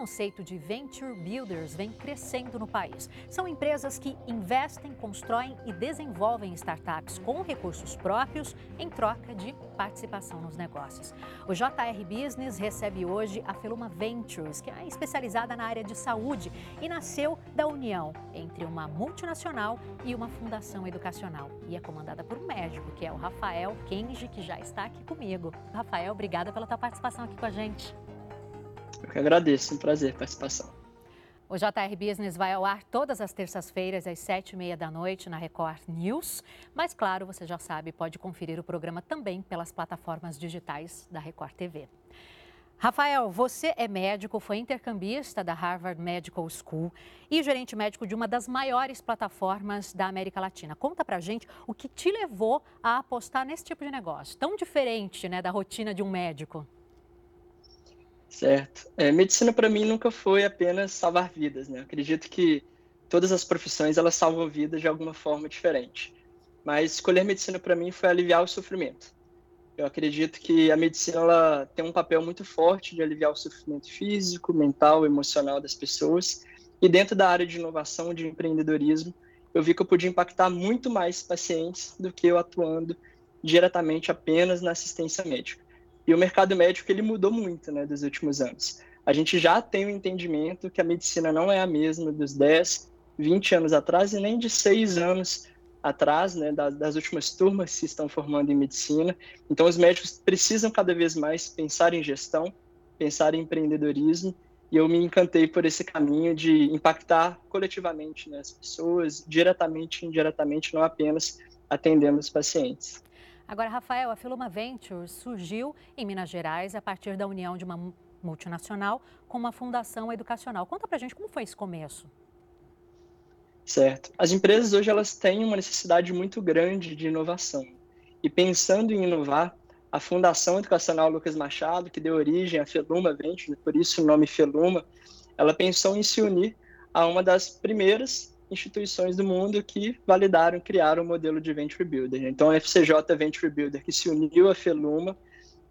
conceito de venture builders vem crescendo no país. São empresas que investem, constroem e desenvolvem startups com recursos próprios em troca de participação nos negócios. O JR Business recebe hoje a Feluma Ventures, que é especializada na área de saúde e nasceu da união entre uma multinacional e uma fundação educacional. E é comandada por um médico, que é o Rafael Kenji, que já está aqui comigo. Rafael, obrigada pela tua participação aqui com a gente. Eu que agradeço, um prazer participação. O JR Business vai ao ar todas as terças-feiras, às sete e meia da noite, na Record News. Mas, claro, você já sabe, pode conferir o programa também pelas plataformas digitais da Record TV. Rafael, você é médico, foi intercambista da Harvard Medical School e gerente médico de uma das maiores plataformas da América Latina. Conta pra gente o que te levou a apostar nesse tipo de negócio, tão diferente né, da rotina de um médico. Certo. É, medicina para mim nunca foi apenas salvar vidas, né? Eu acredito que todas as profissões elas salvam vidas de alguma forma diferente. Mas escolher medicina para mim foi aliviar o sofrimento. Eu acredito que a medicina ela tem um papel muito forte de aliviar o sofrimento físico, mental, emocional das pessoas. E dentro da área de inovação, de empreendedorismo, eu vi que eu podia impactar muito mais pacientes do que eu atuando diretamente apenas na assistência médica. E o mercado médico ele mudou muito, né, dos últimos anos. A gente já tem o um entendimento que a medicina não é a mesma dos 10, 20 anos atrás e nem de 6 anos atrás, né, das, das, últimas turmas que se estão formando em medicina. Então, os médicos precisam cada vez mais pensar em gestão, pensar em empreendedorismo, e eu me encantei por esse caminho de impactar coletivamente né, as pessoas, diretamente e indiretamente, não apenas atendendo os pacientes. Agora, Rafael, a Filuma Ventures surgiu em Minas Gerais a partir da união de uma multinacional com uma fundação educacional. Conta pra gente como foi esse começo. Certo. As empresas hoje elas têm uma necessidade muito grande de inovação. E pensando em inovar, a Fundação Educacional Lucas Machado, que deu origem à Feluma Ventures, por isso o nome Feluma, ela pensou em se unir a uma das primeiras instituições do mundo que validaram, criaram o modelo de Venture Builder. Então, a FCJ Venture Builder, que se uniu à Feluma,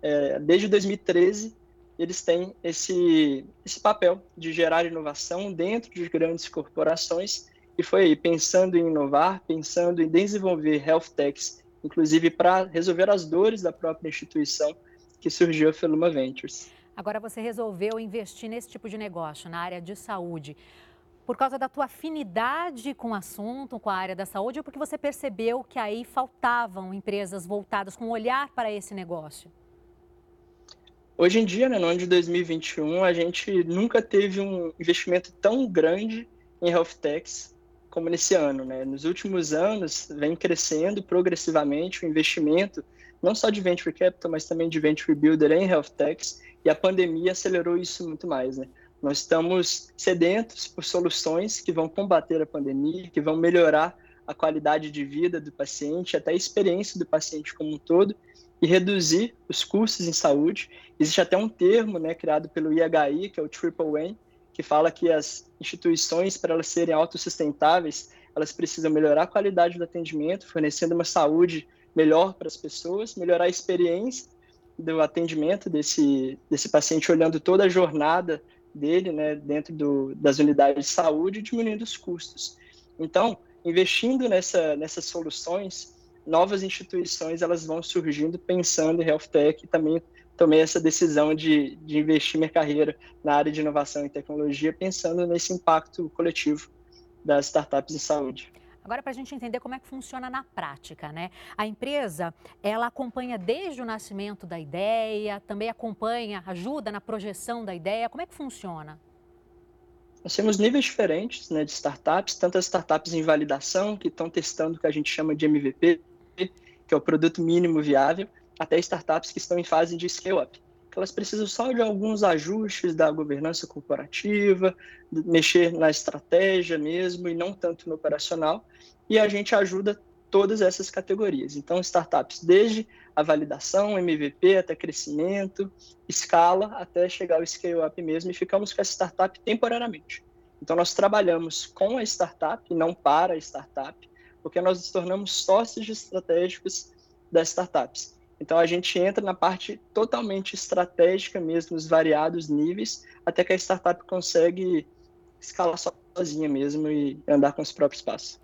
é, desde 2013, eles têm esse, esse papel de gerar inovação dentro de grandes corporações, e foi aí, pensando em inovar, pensando em desenvolver health techs, inclusive para resolver as dores da própria instituição, que surgiu a Feluma Ventures. Agora você resolveu investir nesse tipo de negócio, na área de saúde por causa da tua afinidade com o assunto, com a área da saúde, ou porque você percebeu que aí faltavam empresas voltadas com um olhar para esse negócio? Hoje em dia, né, no ano de 2021, a gente nunca teve um investimento tão grande em health techs como nesse ano. Né? Nos últimos anos, vem crescendo progressivamente o investimento, não só de venture capital, mas também de venture builder em health techs, e a pandemia acelerou isso muito mais. Né? Nós estamos sedentos por soluções que vão combater a pandemia, que vão melhorar a qualidade de vida do paciente, até a experiência do paciente como um todo, e reduzir os custos em saúde. Existe até um termo né, criado pelo IHI, que é o Triple N, que fala que as instituições, para elas serem autossustentáveis, elas precisam melhorar a qualidade do atendimento, fornecendo uma saúde melhor para as pessoas, melhorar a experiência do atendimento desse, desse paciente, olhando toda a jornada dele, né, dentro do, das unidades de saúde, diminuindo os custos. Então, investindo nessa, nessas soluções, novas instituições elas vão surgindo pensando em health tech e também tomei essa decisão de, de investir minha carreira na área de inovação e tecnologia, pensando nesse impacto coletivo das startups em saúde. Agora, para a gente entender como é que funciona na prática, né? A empresa, ela acompanha desde o nascimento da ideia, também acompanha, ajuda na projeção da ideia. Como é que funciona? Nós temos níveis diferentes né, de startups, tanto as startups em validação, que estão testando o que a gente chama de MVP, que é o produto mínimo viável, até startups que estão em fase de scale-up elas precisam só de alguns ajustes da governança corporativa, mexer na estratégia mesmo e não tanto no operacional, e a gente ajuda todas essas categorias. Então, startups desde a validação, MVP, até crescimento, escala, até chegar ao scale-up mesmo, e ficamos com essa startup temporariamente. Então, nós trabalhamos com a startup, não para a startup, porque nós nos tornamos sócios estratégicos das startups. Então a gente entra na parte totalmente estratégica mesmo, nos variados níveis, até que a startup consegue escalar sozinha mesmo e andar com os próprios passos.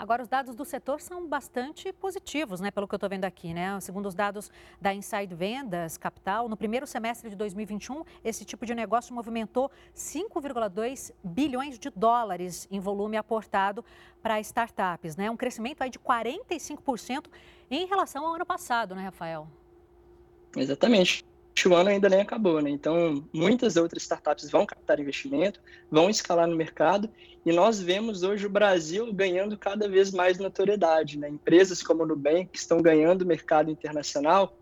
Agora, os dados do setor são bastante positivos, né, pelo que eu estou vendo aqui. Né? Segundo os dados da Inside Vendas Capital, no primeiro semestre de 2021, esse tipo de negócio movimentou 5,2 bilhões de dólares em volume aportado para startups. Né? Um crescimento aí de 45% em relação ao ano passado, né, Rafael? Exatamente o ano ainda nem acabou, né? Então, muitas outras startups vão captar investimento, vão escalar no mercado, e nós vemos hoje o Brasil ganhando cada vez mais notoriedade, né? Empresas como a Nubank, que estão ganhando mercado internacional,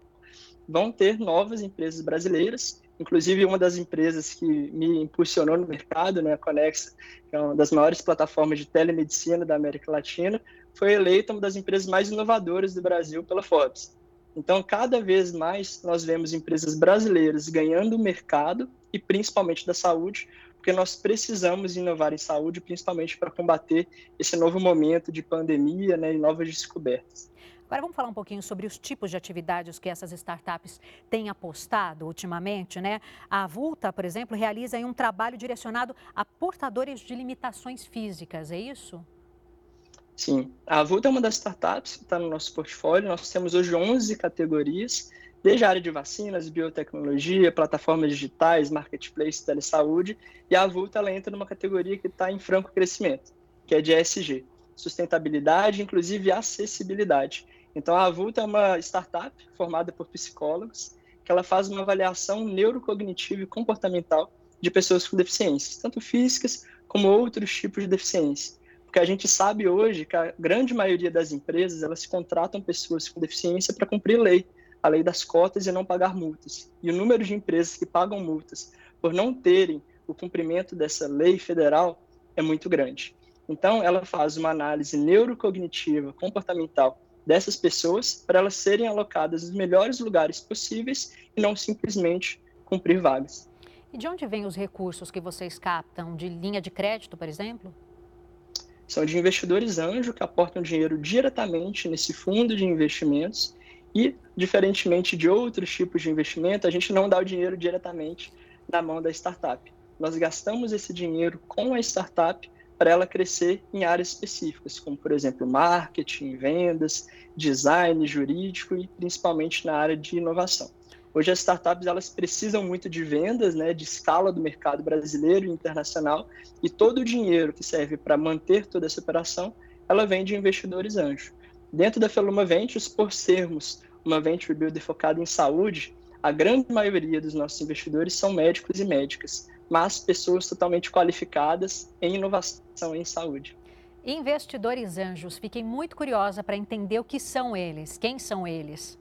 vão ter novas empresas brasileiras, inclusive uma das empresas que me impulsionou no mercado, né, a Conexa, que é uma das maiores plataformas de telemedicina da América Latina, foi eleita uma das empresas mais inovadoras do Brasil pela Forbes. Então, cada vez mais nós vemos empresas brasileiras ganhando mercado e principalmente da saúde, porque nós precisamos inovar em saúde, principalmente para combater esse novo momento de pandemia né, e novas descobertas. Agora vamos falar um pouquinho sobre os tipos de atividades que essas startups têm apostado ultimamente, né? A Vulta, por exemplo, realiza um trabalho direcionado a portadores de limitações físicas, é isso? Sim, a Vulta é uma das startups que está no nosso portfólio. Nós temos hoje 11 categorias, desde a área de vacinas, biotecnologia, plataformas digitais, marketplace, telesaúde. E a Vulta ela entra numa categoria que está em franco crescimento, que é de ESG, sustentabilidade, inclusive acessibilidade. Então, a Vulta é uma startup formada por psicólogos que ela faz uma avaliação neurocognitiva e comportamental de pessoas com deficiências, tanto físicas como outros tipos de deficiência. Porque a gente sabe hoje que a grande maioria das empresas, elas contratam pessoas com deficiência para cumprir lei, a lei das cotas e não pagar multas. E o número de empresas que pagam multas por não terem o cumprimento dessa lei federal é muito grande. Então, ela faz uma análise neurocognitiva, comportamental dessas pessoas para elas serem alocadas nos melhores lugares possíveis e não simplesmente cumprir vagas. E de onde vêm os recursos que vocês captam? De linha de crédito, por exemplo? São de investidores anjo que aportam dinheiro diretamente nesse fundo de investimentos e, diferentemente de outros tipos de investimento, a gente não dá o dinheiro diretamente na mão da startup. Nós gastamos esse dinheiro com a startup para ela crescer em áreas específicas, como, por exemplo, marketing, vendas, design, jurídico e principalmente na área de inovação. Hoje as startups elas precisam muito de vendas, né, de escala do mercado brasileiro e internacional, e todo o dinheiro que serve para manter toda essa operação, ela vem de investidores anjo. Dentro da Feluma Ventures, por sermos uma venture builder focada em saúde, a grande maioria dos nossos investidores são médicos e médicas, mas pessoas totalmente qualificadas em inovação em saúde. Investidores anjos, fiquei muito curiosa para entender o que são eles, quem são eles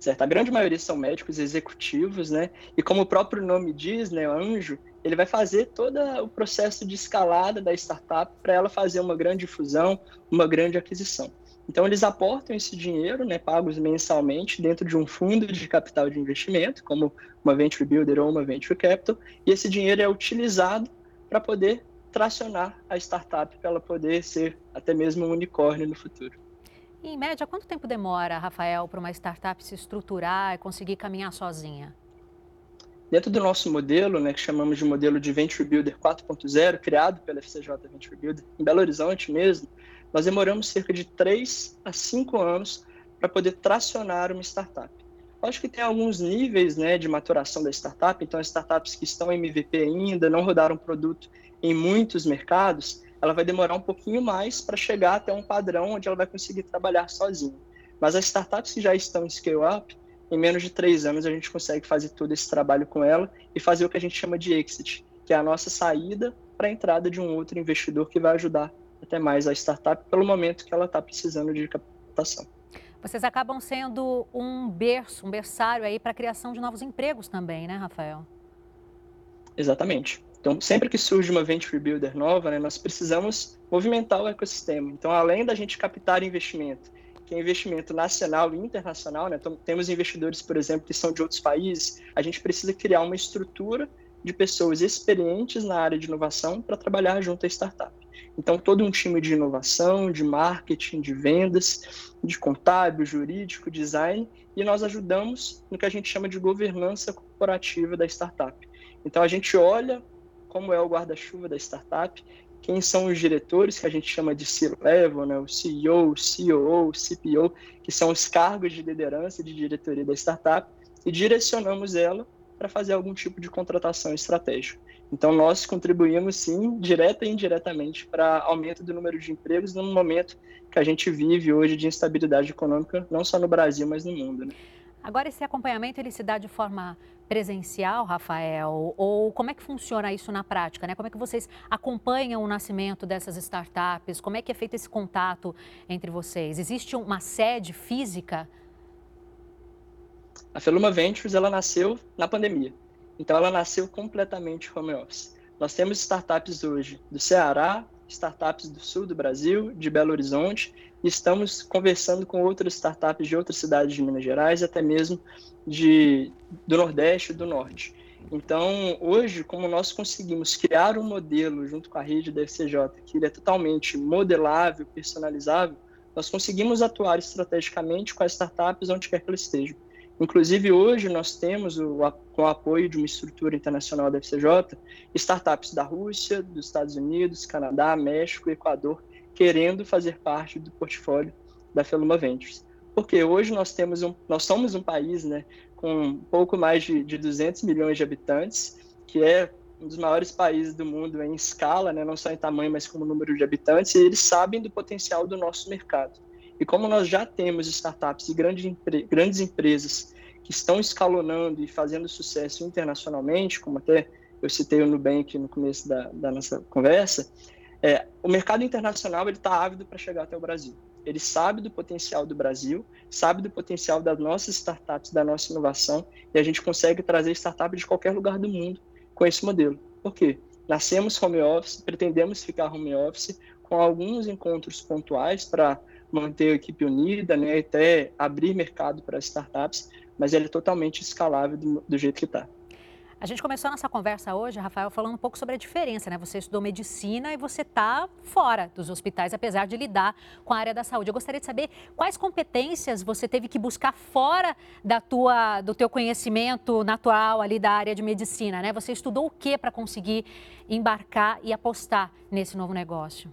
certo? A grande maioria são médicos executivos, né? E como o próprio nome diz, né, o anjo, ele vai fazer todo o processo de escalada da startup para ela fazer uma grande fusão, uma grande aquisição. Então, eles aportam esse dinheiro, né, pagos mensalmente, dentro de um fundo de capital de investimento, como uma Venture Builder ou uma Venture Capital, e esse dinheiro é utilizado para poder tracionar a startup, para ela poder ser até mesmo um unicórnio no futuro. Em média, quanto tempo demora, Rafael, para uma startup se estruturar e conseguir caminhar sozinha? Dentro do nosso modelo, né, que chamamos de modelo de Venture Builder 4.0, criado pela FCJ Venture Builder, em Belo Horizonte mesmo, nós demoramos cerca de 3 a 5 anos para poder tracionar uma startup. Acho que tem alguns níveis né, de maturação da startup, então, startups que estão em MVP ainda, não rodaram produto em muitos mercados, ela vai demorar um pouquinho mais para chegar até um padrão onde ela vai conseguir trabalhar sozinha. Mas as startups que já estão em scale-up, em menos de três anos a gente consegue fazer todo esse trabalho com ela e fazer o que a gente chama de exit, que é a nossa saída para a entrada de um outro investidor que vai ajudar até mais a startup pelo momento que ela está precisando de captação. Vocês acabam sendo um berço, um berçário aí para a criação de novos empregos também, né, Rafael? Exatamente. Então, sempre que surge uma venture builder nova, né, nós precisamos movimentar o ecossistema. Então, além da gente captar investimento, que é investimento nacional e internacional, né, então, temos investidores, por exemplo, que são de outros países, a gente precisa criar uma estrutura de pessoas experientes na área de inovação para trabalhar junto à startup. Então, todo um time de inovação, de marketing, de vendas, de contábil, jurídico, design, e nós ajudamos no que a gente chama de governança corporativa da startup. Então, a gente olha como é o guarda-chuva da startup, quem são os diretores, que a gente chama de C-level, né? o CEO, COO, CPO, que são os cargos de liderança de diretoria da startup, e direcionamos ela para fazer algum tipo de contratação estratégica. Então, nós contribuímos, sim, direta e indiretamente, para aumento do número de empregos no momento que a gente vive hoje de instabilidade econômica, não só no Brasil, mas no mundo. Né? Agora, esse acompanhamento ele se dá de forma presencial, Rafael? Ou como é que funciona isso na prática? Né? Como é que vocês acompanham o nascimento dessas startups? Como é que é feito esse contato entre vocês? Existe uma sede física? A Feluma Ventures ela nasceu na pandemia. Então, ela nasceu completamente home office. Nós temos startups hoje do Ceará, startups do sul do Brasil, de Belo Horizonte, estamos conversando com outras startups de outras cidades de Minas Gerais, até mesmo de, do Nordeste e do Norte. Então, hoje, como nós conseguimos criar um modelo junto com a rede da FCJ, que ele é totalmente modelável, personalizável, nós conseguimos atuar estrategicamente com as startups onde quer que elas estejam. Inclusive, hoje nós temos, o, com o apoio de uma estrutura internacional da FCJ, startups da Rússia, dos Estados Unidos, Canadá, México, Equador, querendo fazer parte do portfólio da Feluma Ventures. Porque hoje nós temos um, nós somos um país, né, com pouco mais de, de 200 milhões de habitantes, que é um dos maiores países do mundo em escala, né, não só em tamanho, mas como número de habitantes, e eles sabem do potencial do nosso mercado. E como nós já temos startups e grandes, empre grandes empresas que estão escalonando e fazendo sucesso internacionalmente, como até eu citei o Nubank no começo da, da nossa conversa, é, o mercado internacional ele está ávido para chegar até o Brasil. Ele sabe do potencial do Brasil, sabe do potencial das nossas startups, da nossa inovação, e a gente consegue trazer startups de qualquer lugar do mundo com esse modelo. Por quê? Nascemos home office, pretendemos ficar home office, com alguns encontros pontuais para manter a equipe unida, né, até abrir mercado para startups, mas ele é totalmente escalável do, do jeito que está. A gente começou a nossa conversa hoje, Rafael, falando um pouco sobre a diferença, né? Você estudou medicina e você está fora dos hospitais, apesar de lidar com a área da saúde. Eu gostaria de saber quais competências você teve que buscar fora da tua, do teu conhecimento natural ali da área de medicina, né? Você estudou o que para conseguir embarcar e apostar nesse novo negócio?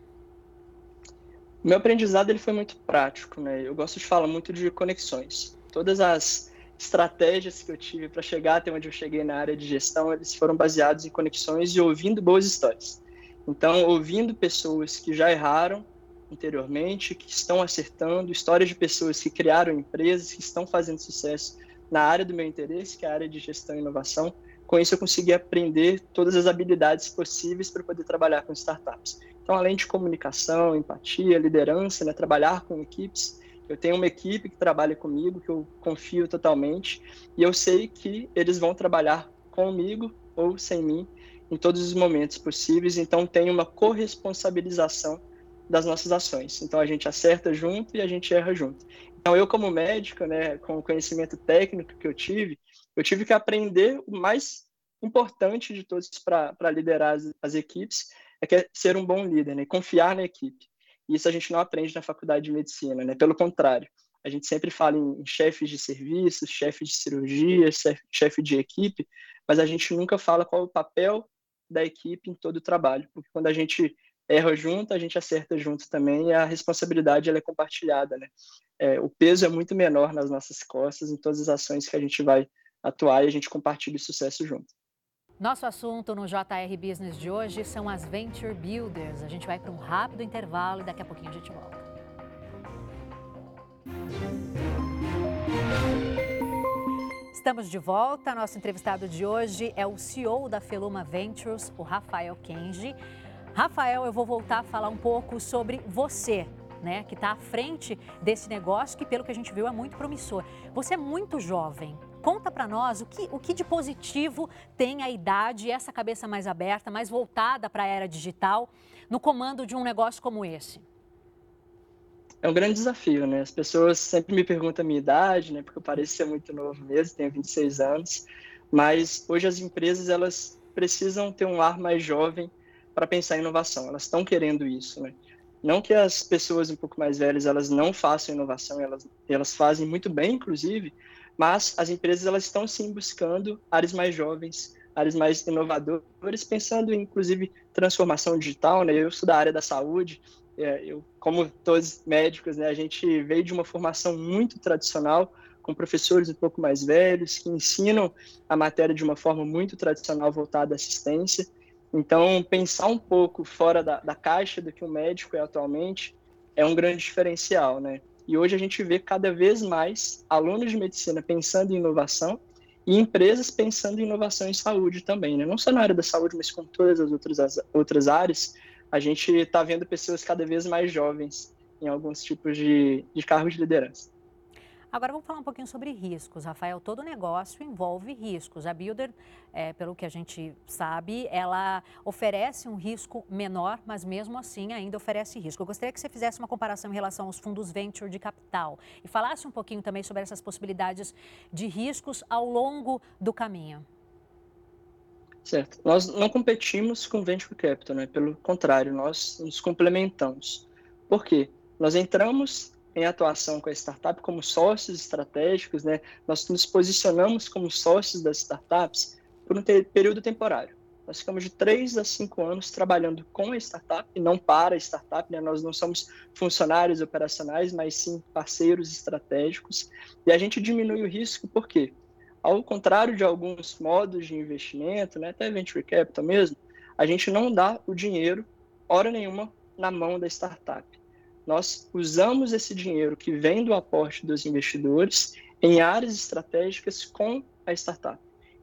Meu aprendizado ele foi muito prático, né? Eu gosto de falar muito de conexões. Todas as estratégias que eu tive para chegar até onde eu cheguei na área de gestão, eles foram baseados em conexões e ouvindo boas histórias. Então, ouvindo pessoas que já erraram anteriormente, que estão acertando, histórias de pessoas que criaram empresas, que estão fazendo sucesso na área do meu interesse, que é a área de gestão e inovação. Com isso, eu consegui aprender todas as habilidades possíveis para poder trabalhar com startups. Então, além de comunicação, empatia, liderança, né, trabalhar com equipes, eu tenho uma equipe que trabalha comigo, que eu confio totalmente, e eu sei que eles vão trabalhar comigo ou sem mim em todos os momentos possíveis, então tem uma corresponsabilização das nossas ações. Então a gente acerta junto e a gente erra junto. Então eu como médico, né, com o conhecimento técnico que eu tive, eu tive que aprender o mais importante de todos para liderar as, as equipes, é que é ser um bom líder, né? Confiar na equipe. Isso a gente não aprende na faculdade de medicina, né? Pelo contrário, a gente sempre fala em chefes de serviços, chefes de cirurgia, chefe de equipe, mas a gente nunca fala qual é o papel da equipe em todo o trabalho, porque quando a gente erra junto, a gente acerta junto também, e a responsabilidade ela é compartilhada, né? É, o peso é muito menor nas nossas costas em todas as ações que a gente vai atuar e a gente compartilha o sucesso junto. Nosso assunto no JR Business de hoje são as Venture Builders. A gente vai para um rápido intervalo e daqui a pouquinho a gente volta. Estamos de volta. Nosso entrevistado de hoje é o CEO da Feluma Ventures, o Rafael Kenji. Rafael, eu vou voltar a falar um pouco sobre você, né, que está à frente desse negócio que, pelo que a gente viu, é muito promissor. Você é muito jovem, Conta para nós o que, o que de positivo tem a idade essa cabeça mais aberta, mais voltada para a era digital, no comando de um negócio como esse? É um grande desafio, né? As pessoas sempre me perguntam a minha idade, né? Porque eu pareço ser muito novo mesmo, tenho 26 anos. Mas hoje as empresas, elas precisam ter um ar mais jovem para pensar em inovação, elas estão querendo isso, né? Não que as pessoas um pouco mais velhas elas não façam inovação, elas, elas fazem muito bem, inclusive, mas as empresas elas estão sim buscando áreas mais jovens, áreas mais inovadoras, pensando em, inclusive, transformação digital, né? Eu sou da área da saúde, é, eu, como todos médicos, né, a gente veio de uma formação muito tradicional, com professores um pouco mais velhos, que ensinam a matéria de uma forma muito tradicional voltada à assistência. Então, pensar um pouco fora da, da caixa do que o médico é atualmente é um grande diferencial, né? E hoje a gente vê cada vez mais alunos de medicina pensando em inovação e empresas pensando em inovação em saúde também, né? Não só na área da saúde, mas com todas as outras, as outras áreas. A gente está vendo pessoas cada vez mais jovens em alguns tipos de, de cargos de liderança. Agora vamos falar um pouquinho sobre riscos. Rafael, todo negócio envolve riscos. A Builder, é, pelo que a gente sabe, ela oferece um risco menor, mas mesmo assim ainda oferece risco. Eu gostaria que você fizesse uma comparação em relação aos fundos venture de capital e falasse um pouquinho também sobre essas possibilidades de riscos ao longo do caminho. Certo. Nós não competimos com venture capital, né? Pelo contrário, nós nos complementamos. Por quê? Nós entramos em atuação com a startup como sócios estratégicos, né? Nós nos posicionamos como sócios das startups por um período temporário. Nós ficamos de três a cinco anos trabalhando com a startup, e não para a startup, né? Nós não somos funcionários operacionais, mas sim parceiros estratégicos. E a gente diminui o risco, por quê? Ao contrário de alguns modos de investimento, né? até venture capital mesmo, a gente não dá o dinheiro, hora nenhuma, na mão da startup nós usamos esse dinheiro que vem do aporte dos investidores em áreas estratégicas com a startup.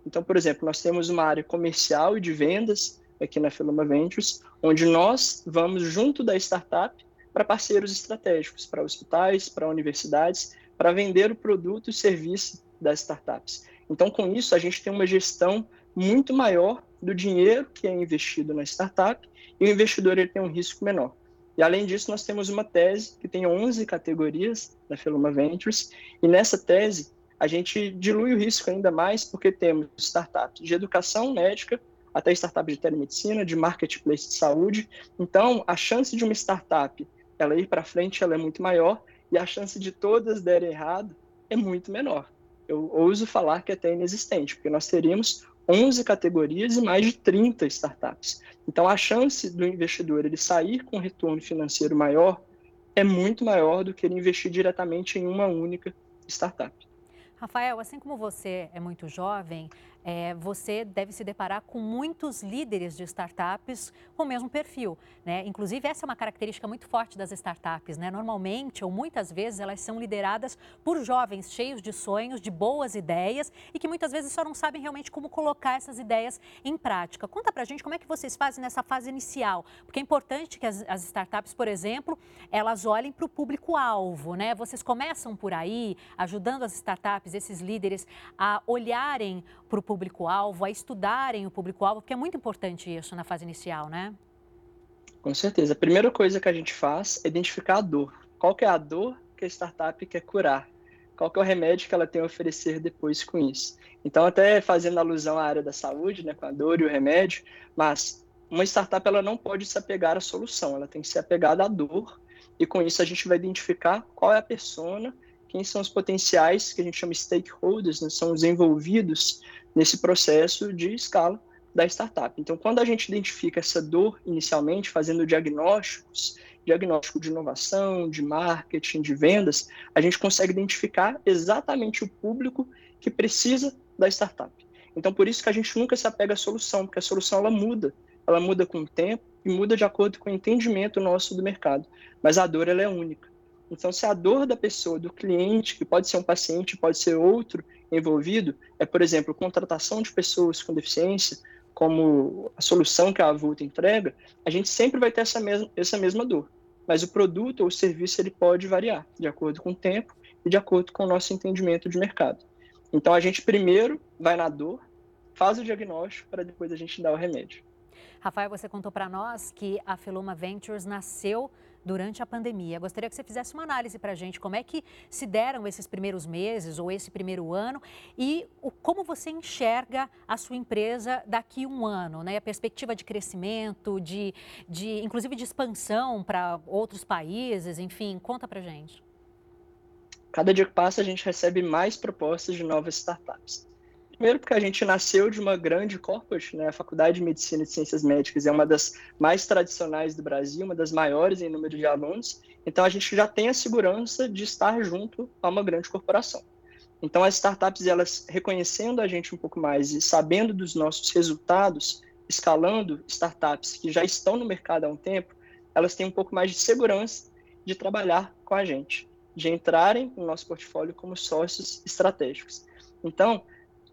Então, por exemplo, nós temos uma área comercial e de vendas aqui na Filoma Ventures, onde nós vamos junto da startup para parceiros estratégicos, para hospitais, para universidades, para vender o produto e serviço das startups. Então, com isso, a gente tem uma gestão muito maior do dinheiro que é investido na startup e o investidor ele tem um risco menor. E além disso, nós temos uma tese que tem 11 categorias da Feluma Ventures, e nessa tese a gente dilui o risco ainda mais porque temos startups de educação médica, até startups de telemedicina, de marketplace de saúde. Então, a chance de uma startup ela ir para frente ela é muito maior e a chance de todas derem errado é muito menor. Eu ouso falar que é até inexistente, porque nós teríamos 11 categorias e mais de 30 startups. Então, a chance do investidor ele sair com um retorno financeiro maior é muito maior do que ele investir diretamente em uma única startup. Rafael, assim como você é muito jovem, é, você deve se deparar com muitos líderes de startups com o mesmo perfil. Né? Inclusive, essa é uma característica muito forte das startups. Né? Normalmente, ou muitas vezes, elas são lideradas por jovens cheios de sonhos, de boas ideias e que muitas vezes só não sabem realmente como colocar essas ideias em prática. Conta pra gente como é que vocês fazem nessa fase inicial, porque é importante que as, as startups, por exemplo, elas olhem para o público-alvo. Né? Vocês começam por aí, ajudando as startups, esses líderes, a olharem para o público-alvo, a estudarem o público-alvo, porque é muito importante isso na fase inicial, né? Com certeza. A primeira coisa que a gente faz é identificar a dor. Qual que é a dor que a startup quer curar? Qual que é o remédio que ela tem a oferecer depois com isso? Então, até fazendo alusão à área da saúde, né, com a dor e o remédio, mas uma startup ela não pode se apegar à solução, ela tem que ser apegada à dor, e com isso a gente vai identificar qual é a persona quem são os potenciais que a gente chama stakeholders, né, são os envolvidos nesse processo de escala da startup. Então, quando a gente identifica essa dor inicialmente, fazendo diagnósticos, diagnóstico de inovação, de marketing, de vendas, a gente consegue identificar exatamente o público que precisa da startup. Então, por isso que a gente nunca se apega à solução, porque a solução ela muda, ela muda com o tempo e muda de acordo com o entendimento nosso do mercado. Mas a dor ela é única. Então, se a dor da pessoa, do cliente, que pode ser um paciente, pode ser outro envolvido, é, por exemplo, contratação de pessoas com deficiência, como a solução que a Avulta entrega, a gente sempre vai ter essa mesma, essa mesma dor. Mas o produto ou o serviço ele pode variar de acordo com o tempo e de acordo com o nosso entendimento de mercado. Então, a gente primeiro vai na dor, faz o diagnóstico para depois a gente dar o remédio. Rafael, você contou para nós que a Feluma Ventures nasceu durante a pandemia. Gostaria que você fizesse uma análise para a gente, como é que se deram esses primeiros meses ou esse primeiro ano e o, como você enxerga a sua empresa daqui a um ano, né? A perspectiva de crescimento, de, de inclusive de expansão para outros países, enfim, conta para gente. Cada dia que passa, a gente recebe mais propostas de novas startups. Primeiro porque a gente nasceu de uma grande corpus, né? A Faculdade de Medicina e Ciências Médicas é uma das mais tradicionais do Brasil, uma das maiores em número de alunos. Então a gente já tem a segurança de estar junto a uma grande corporação. Então as startups, elas reconhecendo a gente um pouco mais e sabendo dos nossos resultados, escalando startups que já estão no mercado há um tempo, elas têm um pouco mais de segurança de trabalhar com a gente, de entrarem no nosso portfólio como sócios estratégicos. Então,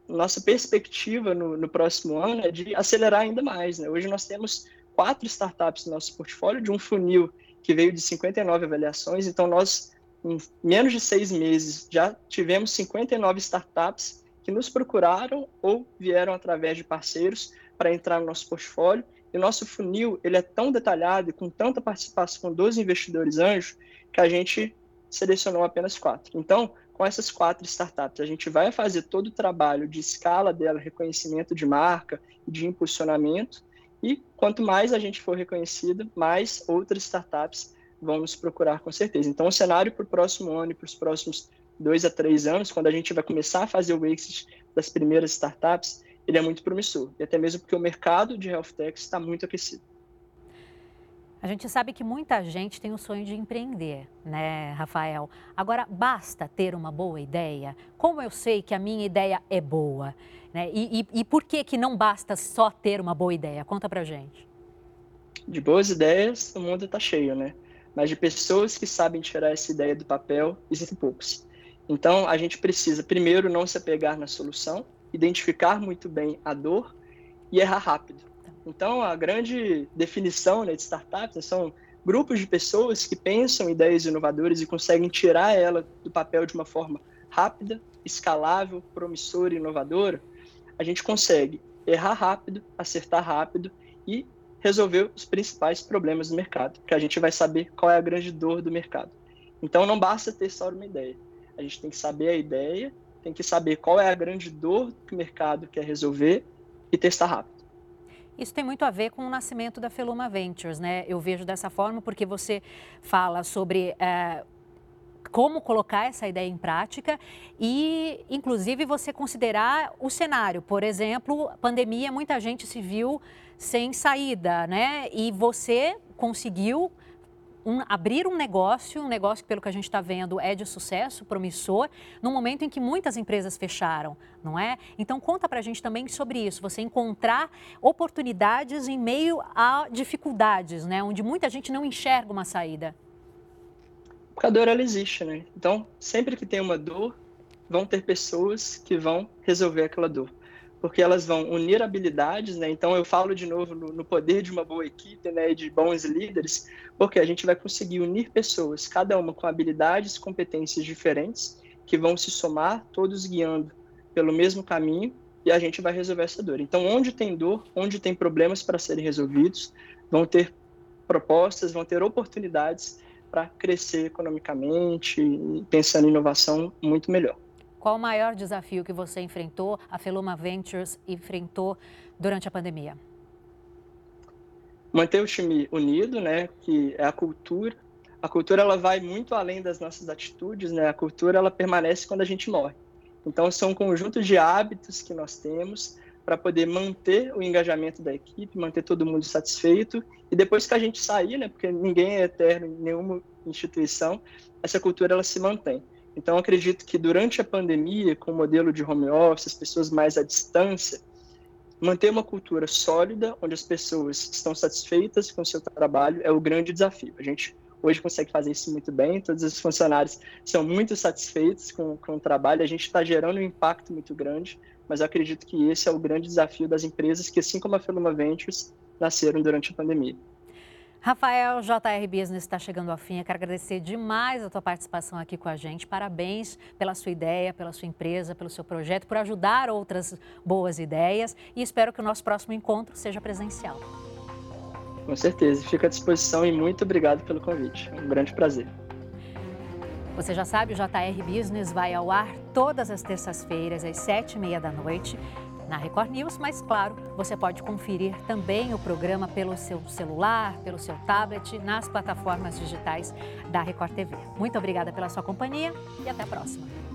nossa perspectiva no, no, próximo ano é de acelerar ainda mais. Né? Hoje nós temos quatro startups no nosso portfólio, de um funil que veio de 59 avaliações, então nós, em menos de seis meses, já tivemos 59 startups que nos procuraram ou vieram através de parceiros para entrar no nosso portfólio. E o nosso funil ele é tão detalhado e com tanta participação 12 investidores anjos que a gente selecionou apenas quatro. Então, com essas quatro startups. A gente vai fazer todo o trabalho de escala dela, reconhecimento de marca, de impulsionamento, e quanto mais a gente for reconhecido, mais outras startups vão nos procurar com certeza. Então, o cenário para o próximo ano e para os próximos dois a três anos, quando a gente vai começar a fazer o exit das primeiras startups, ele é muito promissor. E até mesmo porque o mercado de health tech está muito aquecido. A gente sabe que muita gente tem o sonho de empreender, né, Rafael? Agora, basta ter uma boa ideia? Como eu sei que a minha ideia é boa? Né? E, e, e por que, que não basta só ter uma boa ideia? Conta pra gente. De boas ideias, o mundo está cheio, né? Mas de pessoas que sabem tirar essa ideia do papel, existem poucos. Então, a gente precisa, primeiro, não se apegar na solução, identificar muito bem a dor e errar rápido então, a grande definição né, de startups né, são grupos de pessoas que pensam ideias inovadoras e conseguem tirar ela do papel de uma forma rápida, escalável, promissora e inovadora. A gente consegue errar rápido, acertar rápido e resolver os principais problemas do mercado, porque a gente vai saber qual é a grande dor do mercado. Então, não basta ter só uma ideia. A gente tem que saber a ideia, tem que saber qual é a grande dor que o mercado quer resolver e testar rápido. Isso tem muito a ver com o nascimento da Feluma Ventures, né? Eu vejo dessa forma porque você fala sobre é, como colocar essa ideia em prática e, inclusive, você considerar o cenário. Por exemplo, pandemia, muita gente se viu sem saída, né? E você conseguiu um, abrir um negócio, um negócio que, pelo que a gente está vendo, é de sucesso, promissor, no momento em que muitas empresas fecharam, não é? Então, conta para a gente também sobre isso, você encontrar oportunidades em meio a dificuldades, né? Onde muita gente não enxerga uma saída. Porque a dor, ela existe, né? Então, sempre que tem uma dor, vão ter pessoas que vão resolver aquela dor porque elas vão unir habilidades, né? Então eu falo de novo no, no, poder de uma boa equipe, né, de bons líderes, porque a gente vai conseguir unir pessoas, cada uma com habilidades, competências diferentes, que vão se somar, todos guiando pelo mesmo caminho, e a gente vai resolver essa dor. Então, onde tem dor, onde tem problemas para serem resolvidos, vão ter propostas, vão ter oportunidades para crescer economicamente, pensando em inovação muito melhor. Qual o maior desafio que você enfrentou, a Feluma Ventures enfrentou durante a pandemia? Manter o time unido, né, que é a cultura. A cultura ela vai muito além das nossas atitudes, né? A cultura ela permanece quando a gente morre. Então são um conjunto de hábitos que nós temos para poder manter o engajamento da equipe, manter todo mundo satisfeito e depois que a gente sair, né, porque ninguém é eterno em nenhuma instituição, essa cultura ela se mantém. Então, acredito que durante a pandemia, com o modelo de home office, as pessoas mais à distância, manter uma cultura sólida, onde as pessoas estão satisfeitas com o seu trabalho, é o grande desafio. A gente hoje consegue fazer isso muito bem, todos os funcionários são muito satisfeitos com, com o trabalho, a gente está gerando um impacto muito grande, mas acredito que esse é o grande desafio das empresas que, assim como a Feluma Ventures, nasceram durante a pandemia. Rafael, JR Business está chegando ao fim. Eu quero agradecer demais a tua participação aqui com a gente. Parabéns pela sua ideia, pela sua empresa, pelo seu projeto, por ajudar outras boas ideias. E espero que o nosso próximo encontro seja presencial. Com certeza, fico à disposição e muito obrigado pelo convite. É um grande prazer. Você já sabe, o JR Business vai ao ar todas as terças-feiras, às sete e meia da noite, na Record News, mas claro, você pode conferir também o programa pelo seu celular, pelo seu tablet, nas plataformas digitais da Record TV. Muito obrigada pela sua companhia e até a próxima.